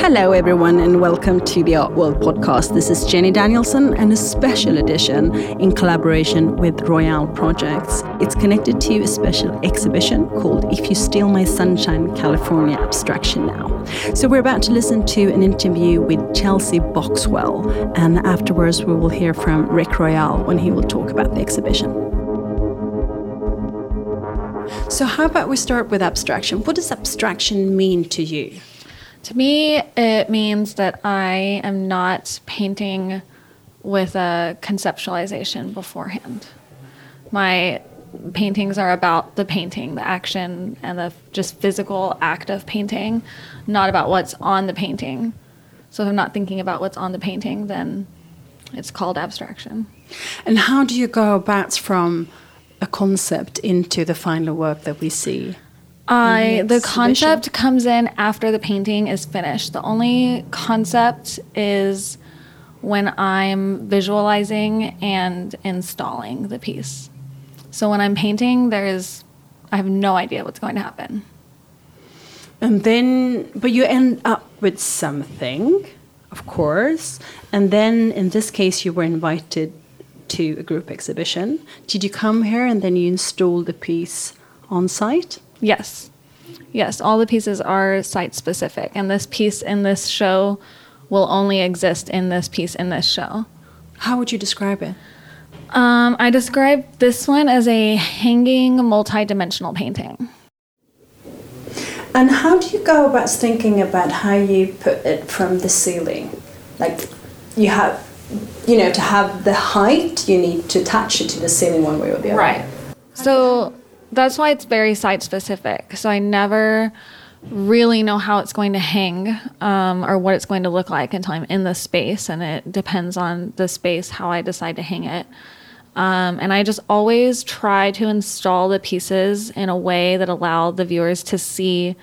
Hello, everyone, and welcome to the Art World podcast. This is Jenny Danielson and a special edition in collaboration with Royale Projects. It's connected to a special exhibition called If You Steal My Sunshine California Abstraction Now. So, we're about to listen to an interview with Chelsea Boxwell, and afterwards, we will hear from Rick Royale when he will talk about the exhibition. So, how about we start with abstraction? What does abstraction mean to you? To me, it means that I am not painting with a conceptualization beforehand. My paintings are about the painting, the action, and the just physical act of painting, not about what's on the painting. So if I'm not thinking about what's on the painting, then it's called abstraction. And how do you go about from a concept into the final work that we see? I the concept comes in after the painting is finished. The only concept is when I'm visualizing and installing the piece. So when I'm painting, there is I have no idea what's going to happen. And then, but you end up with something, of course. And then, in this case, you were invited to a group exhibition. Did you come here and then you install the piece on site? Yes. Yes, all the pieces are site specific. And this piece in this show will only exist in this piece in this show. How would you describe it? Um, I describe this one as a hanging multi-dimensional painting. And how do you go about thinking about how you put it from the ceiling? Like you have, you know, to have the height, you need to attach it to the ceiling one way or the other. Right. So that's why it's very site specific. So I never really know how it's going to hang um, or what it's going to look like until I'm in the space, and it depends on the space how I decide to hang it. Um, and I just always try to install the pieces in a way that allow the viewers to see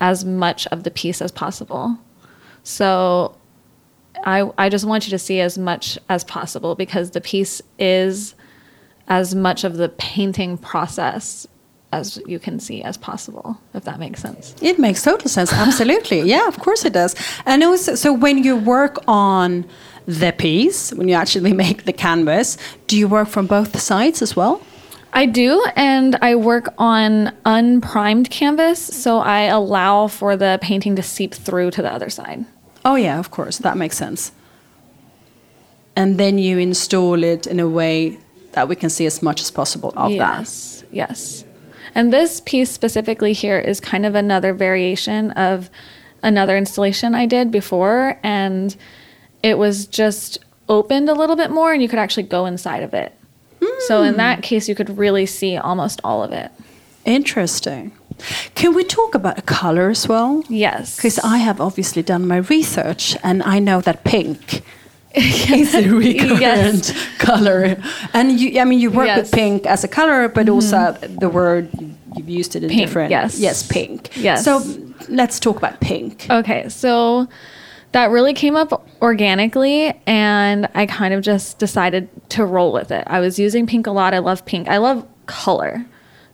as much of the piece as possible. So I, I just want you to see as much as possible because the piece is as much of the painting process as you can see as possible, if that makes sense. It makes total sense. Absolutely. yeah, of course it does. And also, so when you work on the piece, when you actually make the canvas, do you work from both sides as well? I do, and I work on unprimed canvas, so I allow for the painting to seep through to the other side. Oh, yeah, of course. That makes sense. And then you install it in a way that we can see as much as possible of yes, that. Yes, yes. And this piece specifically here is kind of another variation of another installation I did before. And it was just opened a little bit more and you could actually go inside of it. Mm. So in that case, you could really see almost all of it. Interesting. Can we talk about a color as well? Yes. Because I have obviously done my research and I know that pink is a recurrent yes. color. And you, I mean, you work yes. with pink as a color, but mm also the word you've used it in pink, different. Yes. Yes, pink. Yes. So let's talk about pink. Okay, so that really came up organically, and I kind of just decided to roll with it. I was using pink a lot. I love pink. I love color.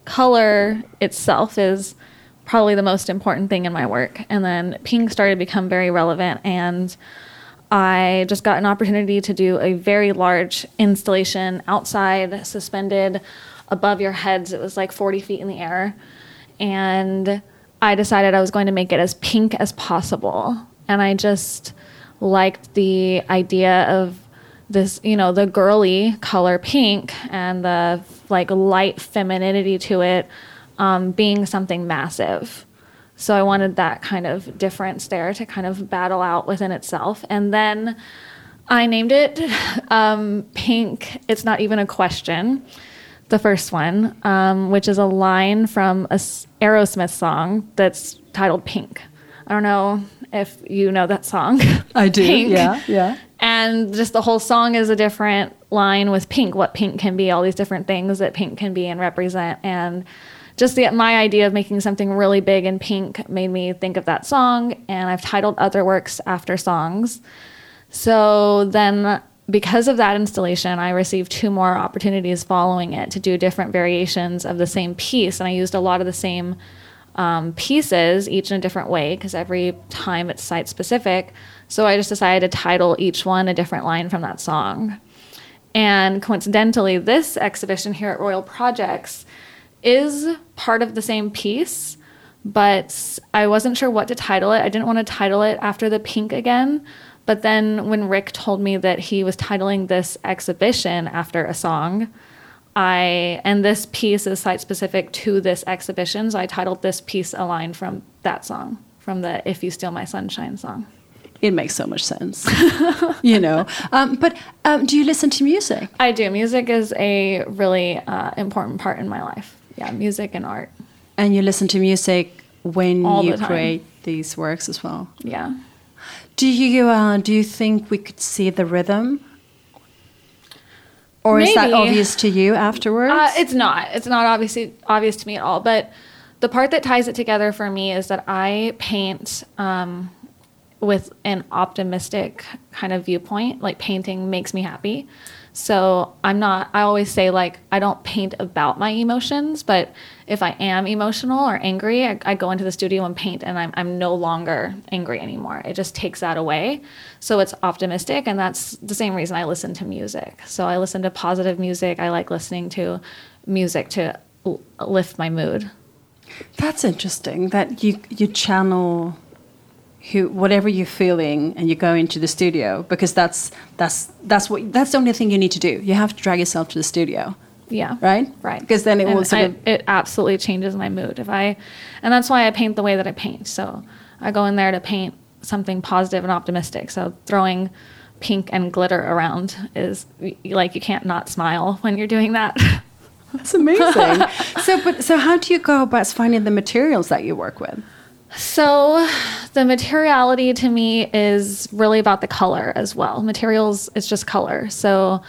Color itself is probably the most important thing in my work. And then pink started to become very relevant and I just got an opportunity to do a very large installation outside, suspended above your heads. It was like 40 feet in the air. And I decided I was going to make it as pink as possible. And I just liked the idea of this, you know, the girly color pink and the like light femininity to it um, being something massive. So I wanted that kind of difference there to kind of battle out within itself. And then I named it um, Pink. It's not even a question. The first one, um, which is a line from a Aerosmith song that's titled Pink. I don't know if you know that song. I do. Pink. Yeah, yeah. And just the whole song is a different line with pink, what pink can be, all these different things that pink can be and represent. And just the, my idea of making something really big in pink made me think of that song, and I've titled other works after songs. So then, because of that installation, I received two more opportunities following it to do different variations of the same piece, and I used a lot of the same um, pieces, each in a different way, because every time it's site specific. So I just decided to title each one a different line from that song. And coincidentally, this exhibition here at Royale Projects is part of the same piece, but I wasn't sure what to title it. I didn't want to title it after the pink again. But then when Rick told me that he was titling this exhibition after a song, I and this piece is site specific to this exhibition, so I titled this piece a line from that song, from the "If You Steal My Sunshine" song. It makes so much sense, you know. Um, but um, do you listen to music? I do. Music is a really uh, important part in my life. Yeah, music and art. And you listen to music when All you the create these works as well. Yeah. Do you uh, do you think we could see the rhythm, or is that obvious to you afterwards? Uh, it's not. It's not obviously obvious to me at all. But the part that ties it together for me is that I paint um, with an optimistic kind of viewpoint. Like painting makes me happy. So I'm not. I always say like I don't paint about my emotions, but if I am emotional or angry, I, I go into the studio and paint, and I'm I'm no longer angry anymore. It just takes that away. So it's optimistic, and that's the same reason I listen to music. So I listen to positive music. I like listening to music to lift my mood. That's interesting. That you you channel who whatever you're feeling and you go into the studio because that's that's that's what that's the only thing you need to do. You have to drag yourself to the studio, Yeah. right? Right. Because then it And will sort I- of it absolutely changes my mood if I, and that's why I paint the way that I paint. So I go in there to paint something positive and optimistic. So throwing pink and glitter around is like you can't not smile when you're doing that. That's amazing. so, but so how do you go about finding the materials that you work with? So, the materiality to me is really about the color as well. Materials is just color. So,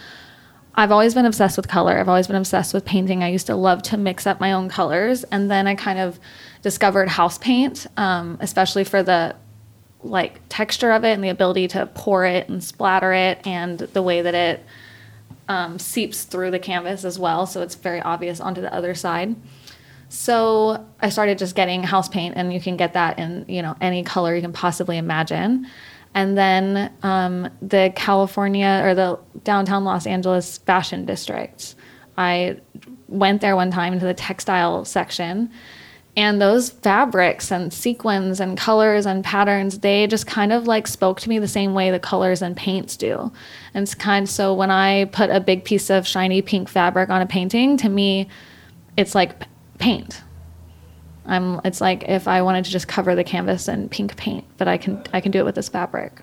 I've always been obsessed with color. I've always been obsessed with painting. I used to love to mix up my own colors, and then I kind of discovered house paint, um, especially for the like texture of it and the ability to pour it and splatter it, and the way that it um, seeps through the canvas as well. So it's very obvious onto the other side. So I started just getting house paint, and you can get that in you know any color you can possibly imagine. And then um, the California or the downtown Los Angeles fashion district. I went there one time into the textile section, and those fabrics and sequins and colors and patterns, they just kind of like spoke to me the same way the colors and paints do. And it's kind of so when I put a big piece of shiny pink fabric on a painting, to me, it's like paint. I'm it's like if I wanted to just cover the canvas in pink paint, but I can I can do it with this fabric.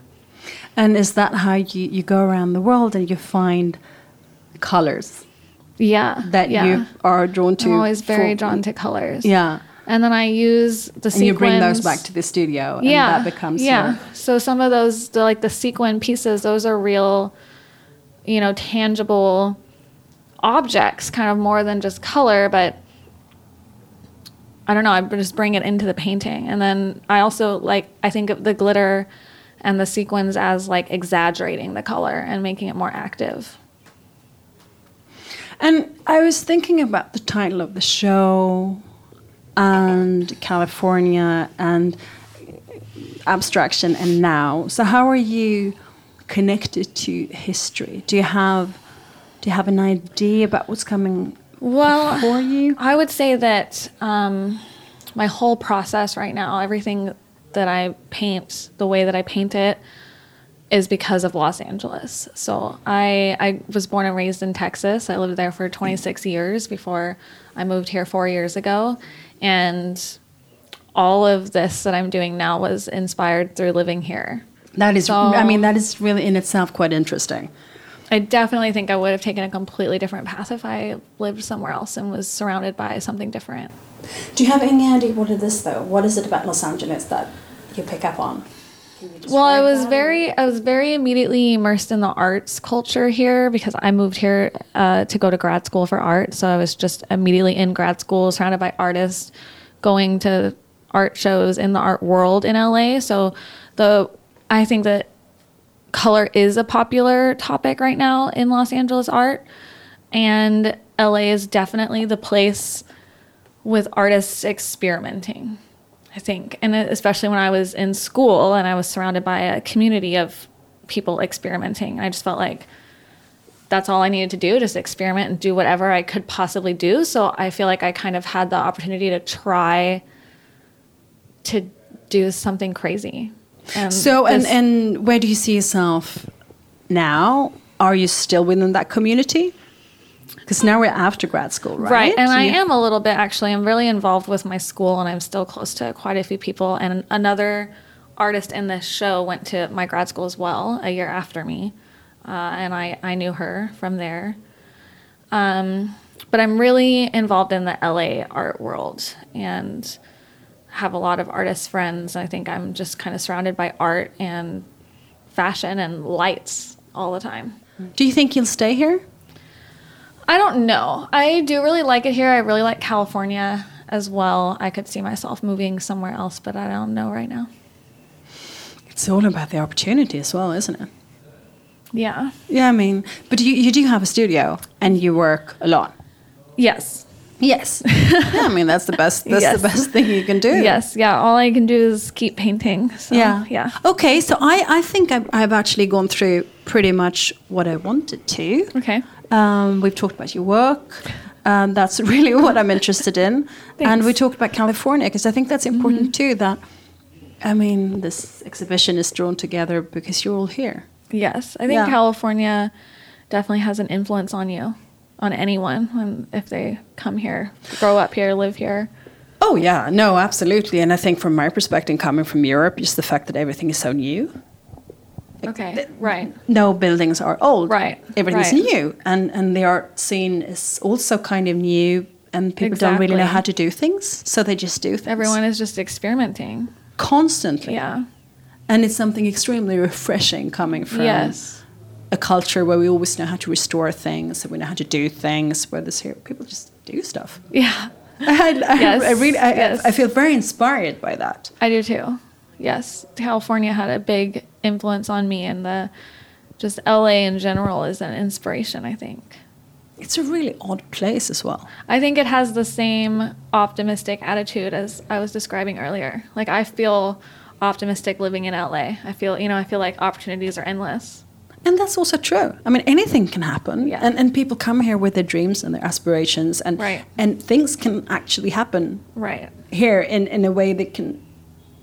And is that how you, you go around the world and you find colors Yeah. that yeah. you are drawn to? I'm always very for- drawn to colors. Yeah. And then I use the And you bring those back to the studio, and yeah, that becomes yeah. your So some of those, the, like the sequin pieces, those are real, you know, tangible objects, kind of more than just color. But I don't know. I just bring it into the painting, and then I also like I think of the glitter and the sequins as like exaggerating the color and making it more active. And I was thinking about the title of the show and California and abstraction and now. So how are you connected to history? Do you have do you have an idea about what's coming Well, for you? I would say that um, my whole process right now, everything that I paint, the way that I paint it, is because of Los Angeles. So I I was born and raised in Texas. I lived there for 26 years before I moved here four years ago, and all of this that I'm doing now was inspired through living here. That is So- I mean that is really in itself quite interesting. I definitely think I would have taken a completely different path if I lived somewhere else and was surrounded by something different. Do you have any idea what it is though? What is it about Los Angeles that you pick up on? Well, I was that? very, I was very immediately immersed in the arts culture here because I moved here uh, to go to grad school for art. So I was just immediately in grad school, surrounded by artists, going to art shows in the art world in LA. So the, I think that color is a popular topic right now in Los Angeles art, and LA is definitely the place with artists experimenting. I think, and especially when I was in school and I was surrounded by a community of people experimenting, I just felt like that's all I needed to do, just experiment and do whatever I could possibly do. So I feel like I kind of had the opportunity to try to do something crazy. And so, and, and where do you see yourself now? Are you still within that community? Because now we're after grad school, right? Right. And I am a little bit actually. I'm really involved with my school and I'm still close to quite a few people. And another artist in this show went to my grad school as well a year after me. Uh, and I, I knew her from there. Um, but I'm really involved in the LA art world and have a lot of artist friends. I think I'm just kind of surrounded by art and fashion and lights all the time. Do you think you'll stay here? I don't know. I do really like it here. I really like California as well. I could see myself moving somewhere else, but I don't know right now. It's all about the opportunity as well, isn't it? Yeah. Yeah, I mean, but you, you do have a studio and you work a lot. Yes. Yes. yeah, I mean that's the best that's yes. the best thing you can do. Yes, yeah. All I can do is keep painting. So, yeah. Yeah. Okay, so I, I think I've, I've actually gone through pretty much what I wanted to. Okay. Um, we've talked about your work. Um, that's really what I'm interested in. and we talked about California because I think that's important mm -hmm. too. That, I mean, this exhibition is drawn together because you're all here. Yes, I think yeah. California definitely has an influence on you, on anyone when if they come here, grow up here, live here. Oh yeah, no, absolutely. And I think from my perspective, coming from Europe, just the fact that everything is so new Okay, right. No buildings are old. Right. Everything's right. new. And, and the art scene is also kind of new, and people exactly. don't really know how to do things, so they just do things. Everyone is just experimenting. Constantly. Yeah. And it's something extremely refreshing coming from yes. A culture where we always know how to restore things, and we know how to do things, where this here, people just do stuff. Yeah. I, I, yes. I really, I, yes. I feel very inspired by that. I do too yes, California had a big influence on me, and the just LA in general is an inspiration. I think it's a really odd place as well. I think it has the same optimistic attitude as I was describing earlier. Like I feel optimistic living in LA. I feel you know I feel like opportunities are endless. And that's also true. I mean, anything can happen, yeah. and and people come here with their dreams and their aspirations, and right. and things can actually happen right here in in a way that can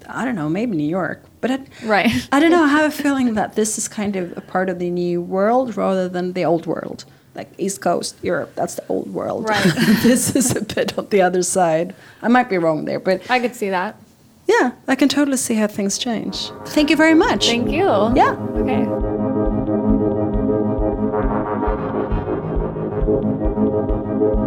I don't know, maybe New York. But I, right. I don't know. I have a feeling that this is kind of a part of the new world rather than the old world. Like East Coast, Europe, that's the old world. Right. this is a bit on the other side. I might be wrong there, but I could see that. Yeah, I can totally see how things change. Thank you very much. Thank you. Yeah. Okay.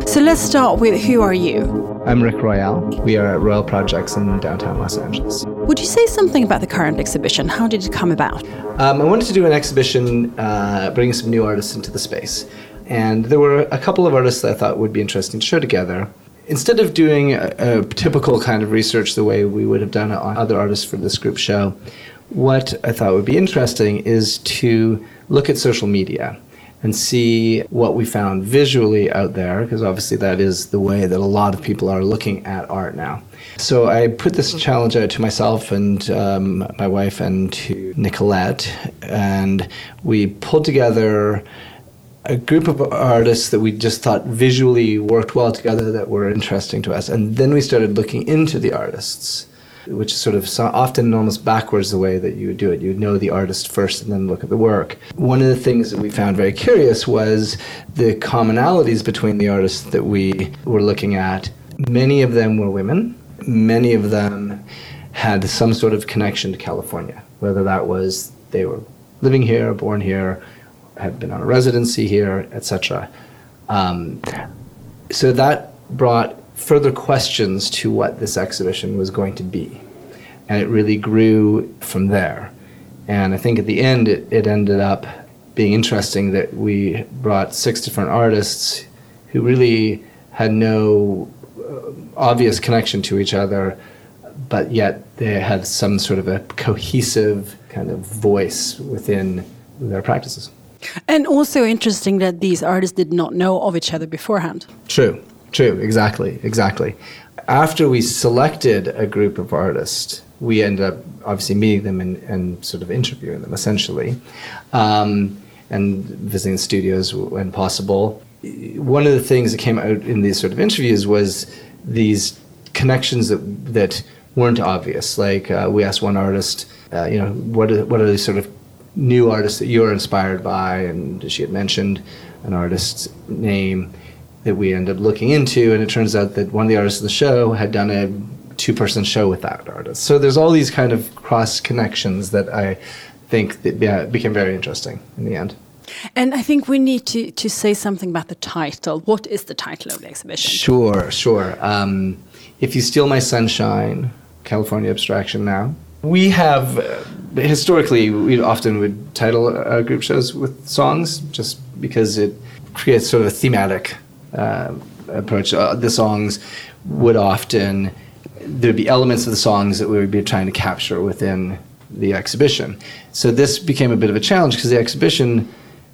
So let's start with who are you? I'm Rick Royale. We are at Royale Projects in downtown Los Angeles. Would you say something about the current exhibition? How did it come about? Um, I wanted to do an exhibition uh, bringing some new artists into the space. And there were a couple of artists that I thought would be interesting to show together. Instead of doing a, a typical kind of research the way we would have done it on other artists for this group show, what I thought would be interesting is to look at social media and see what we found visually out there, because obviously that is the way that a lot of people are looking at art now. So I put this challenge out to myself and um, my wife and to Nicolette, and we pulled together a group of artists that we just thought visually worked well together that were interesting to us. And then we started looking into the artists which is sort of often almost backwards the way that you would do it. You would know the artist first and then look at the work. One of the things that we found very curious was the commonalities between the artists that we were looking at. Many of them were women, many of them had some sort of connection to California, whether that was they were living here, born here, had been on a residency here, etc. Um, so that brought further questions to what this exhibition was going to be. And it really grew from there. And I think at the end, it, it ended up being interesting that we brought six different artists who really had no uh, obvious connection to each other, but yet they had some sort of a cohesive kind of voice within their practices. And also interesting that these artists did not know of each other beforehand. True. True, exactly, exactly. after we selected a group of artists, we ended up obviously meeting them and, and sort of interviewing them essentially, um, and visiting studios when possible. One of the things that came out in these sort of interviews was these connections that that weren't obvious. Like uh, we asked one artist, uh, you know, what are, what are the sort of new artists that you're inspired by, and she had mentioned an artist's name that we ended up looking into, and it turns out that one of the artists of the show had done a two-person show with that artist. So there's all these kind of cross connections that I think that yeah, became very interesting in the end. And I think we need to, to say something about the title. What is the title of the exhibition? Sure, sure. Um, if You Steal My Sunshine, California Abstraction Now. We have, uh, historically, we often would title our group shows with songs just because it creates sort of a thematic uh, approach. Uh, the songs would often, there'd be elements of the songs that we would be trying to capture within the exhibition. So this became a bit of a challenge because the exhibition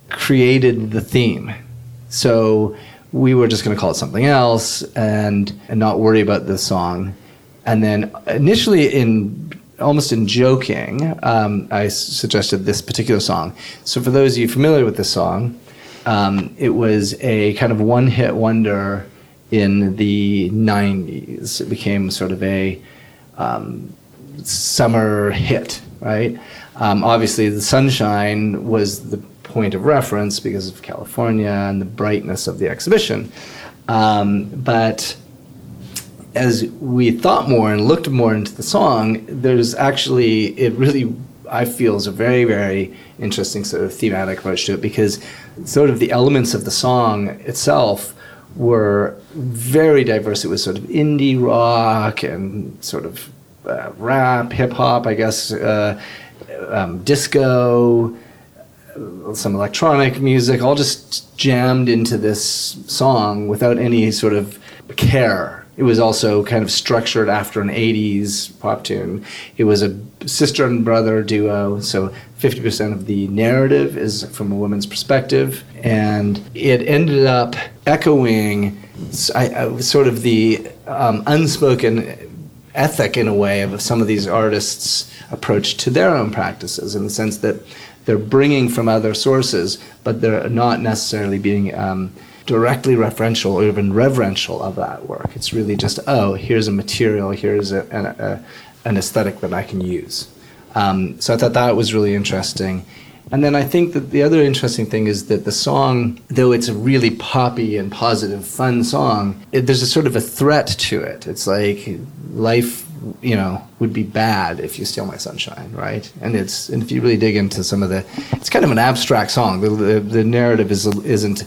created the theme. So we were just going to call it something else and, and not worry about the song. And then initially, in almost in joking, um, I suggested this particular song. So for those of you familiar with this song, um, it was a kind of one-hit wonder in the '90s. It became sort of a um, summer hit, right? Um, obviously, the sunshine was the point of reference because of California and the brightness of the exhibition. Um, but as we thought more and looked more into the song, there's actually, it really, I feel, is a very, very interesting sort of thematic approach to it because sort of the elements of the song itself were very diverse. It was sort of indie rock and sort of uh, rap, hip hop, I guess, uh, um, disco, some electronic music, all just jammed into this song without any sort of care. It was also kind of structured after an 80s pop tune. It was a sister and brother duo, so 50% of the narrative is from a woman's perspective. And it ended up echoing sort of the um, unspoken ethic, in a way, of some of these artists' approach to their own practices, in the sense that they're bringing from other sources, but they're not necessarily being um, directly referential or even reverential of that work. It's really just, oh, here's a material, here's a, an, a, an aesthetic that I can use. Um, so I thought that was really interesting. And then I think that the other interesting thing is that the song, though it's a really poppy and positive, fun song, it, there's a sort of a threat to it. It's like life you know would be bad if you steal my sunshine right and it's and if you really dig into some of the it's kind of an abstract song the, the, the narrative is isn't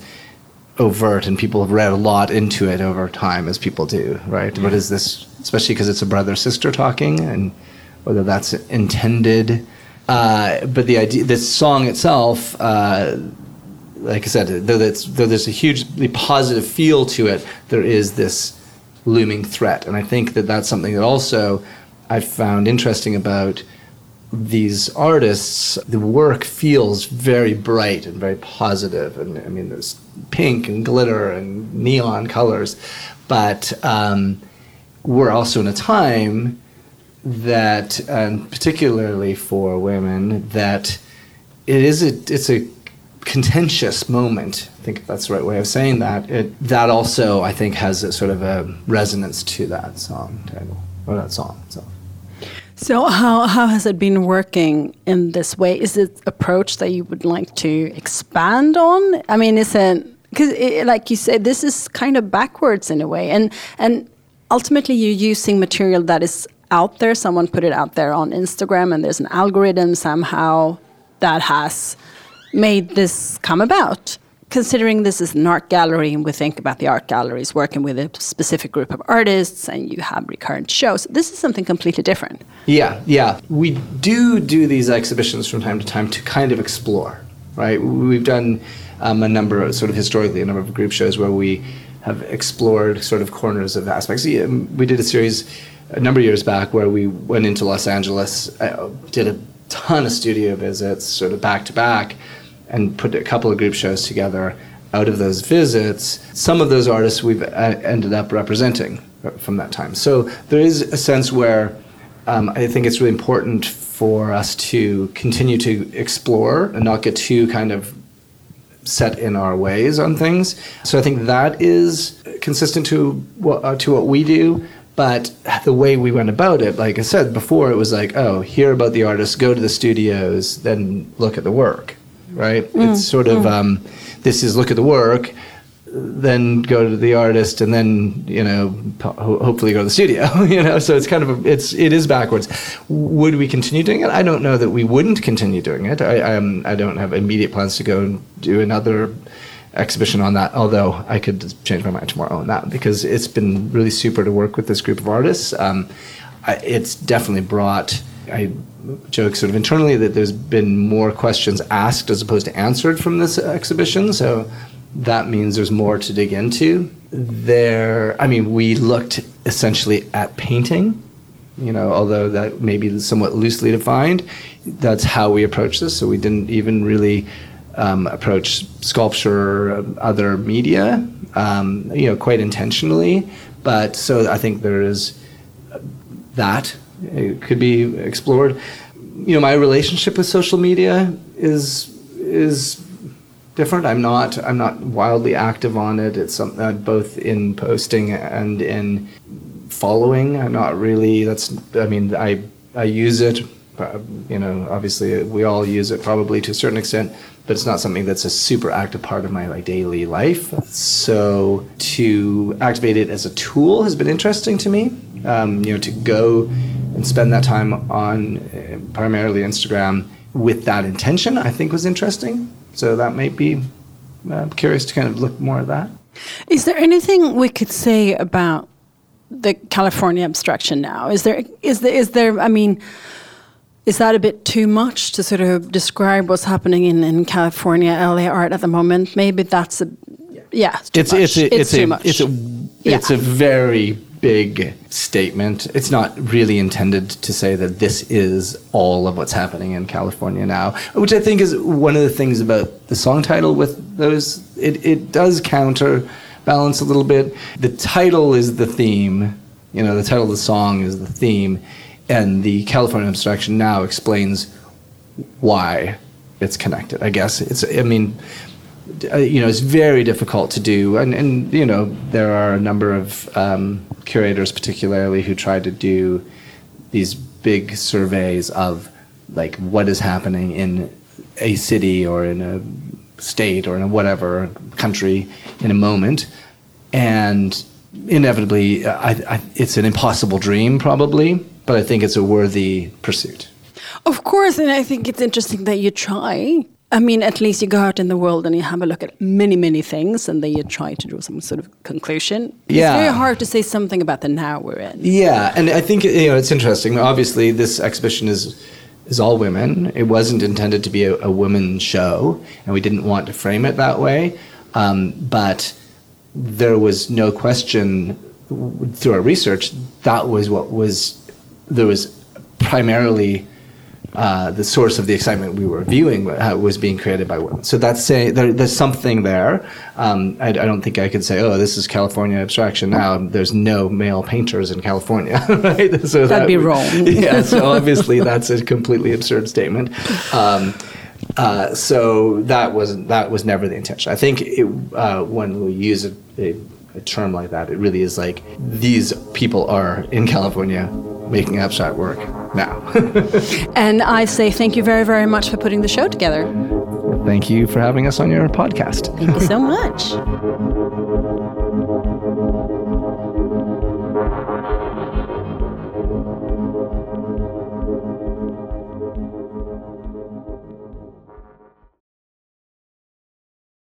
overt and people have read a lot into it over time as people do right what is this especially because it's a brother sister talking and whether that's intended uh, but the idea this song itself uh, like I said, though, though, there's a hugely positive feel to it, there is this looming threat. And I think that that's something that also I found interesting about these artists. The work feels very bright and very positive, and I mean, there's pink and glitter and neon colors, but um, we're also in a time that, and particularly for women, that it is a, it's a contentious moment. I think that's the right way of saying that. It, that also, I think, has a sort of a resonance to that song title or that song. So, how, how has it been working in this way? Is it approach that you would like to expand on? I mean, is it because, like you said, this is kind of backwards in a way, and and ultimately you're using material that is out there. Someone put it out there on Instagram, and there's an algorithm somehow that has made this come about? Considering this is an art gallery and we think about the art galleries working with a specific group of artists and you have recurrent shows, this is something completely different. Yeah, yeah. We do do these exhibitions from time to time to kind of explore, right? We've done um, a number of, sort of historically, a number of group shows where we have explored sort of corners of aspects. We did a series a number of years back where we went into Los Angeles, uh, did a ton of studio visits, sort of back to back and put a couple of group shows together out of those visits. Some of those artists we've uh, ended up representing, from that time. So there is a sense where um, I think it's really important for us to continue to explore and not get too kind of set in our ways on things. So I think that is consistent to what, uh, to what we do. But the way we went about it, like I said before, it was like, oh, hear about the artist, go to the studios, then look at the work, right? Mm. It's sort of, mm. um, this is look at the work, then go to the artist and then you know ho- hopefully go to the studio you know so it's kind of a, it's it is backwards would we continue doing it i don't know that we wouldn't continue doing it i i, um, I don't have immediate plans to go and do another exhibition on that although i could change my mind tomorrow on that because it's been really super to work with this group of artists um, I, it's definitely brought i joke sort of internally that there's been more questions asked as opposed to answered from this exhibition so that means there's more to dig into. There, I mean, we looked essentially at painting, you know, although that may be somewhat loosely defined. That's how we approach this. So we didn't even really um, approach sculpture or other media, um, you know, quite intentionally. But so I think there is that it could be explored. You know, my relationship with social media is is different. I'm not I'm not wildly active on it. It's some, uh, both in posting and in following. I'm not really. That's I mean I I use it. Uh, you know, obviously we all use it probably to a certain extent, but it's not something that's a super active part of my like daily life. So to activate it as a tool has been interesting to me. Um, you know, to go and spend that time on uh, primarily Instagram with that intention, I think was interesting. So that might be uh, curious to kind of look more at that. Is there anything we could say about the California abstraction now? Is there is there is there? I mean, is that a bit too much to sort of describe what's happening in, in California LA art at the moment? Maybe that's a yeah. It's it's, it's, a, it's, it's, too a, much. It's a it's yeah. a very big statement. It's not really intended to say that this is all of what's happening in California now, which I think is one of the things about the song title with those. It, it does counterbalance a little bit. The title is the theme, you know, the title of the song is the theme, and the California abstraction now explains why it's connected. I guess it's, I mean, uh, you know, it's very difficult to do. And, and you know, there are a number of um, curators, particularly, who try to do these big surveys of like what is happening in a city or in a state or in a whatever country in a moment. And inevitably, I, I, it's an impossible dream, probably, but I think it's a worthy pursuit. Of course, and I think it's interesting that you try I mean, at least you go out in the world and you have a look at many, many things, and then you try to draw some sort of conclusion. Yeah. It's very hard to say something about the now we're in. Yeah, and I think you know it's interesting. Obviously, this exhibition is is all women. It wasn't intended to be a, a women's show, and we didn't want to frame it that way. Um, but there was no question through our research that was what was there was primarily uh, the source of the excitement we were viewing uh, was being created by women. So that's say there, there's something there. Um, I, I, don't think I could say, oh, this is California abstraction now. There's no male painters in California, right? So that'd that, be wrong. yeah. So obviously that's a completely absurd statement. Um, uh, so that was that was never the intention. I think it, uh, when we use a, a, a term like that, it really is like these people are in California making abstract work now. and I say thank you very, very much for putting the show together. Thank you for having us on your podcast. Thank you so much.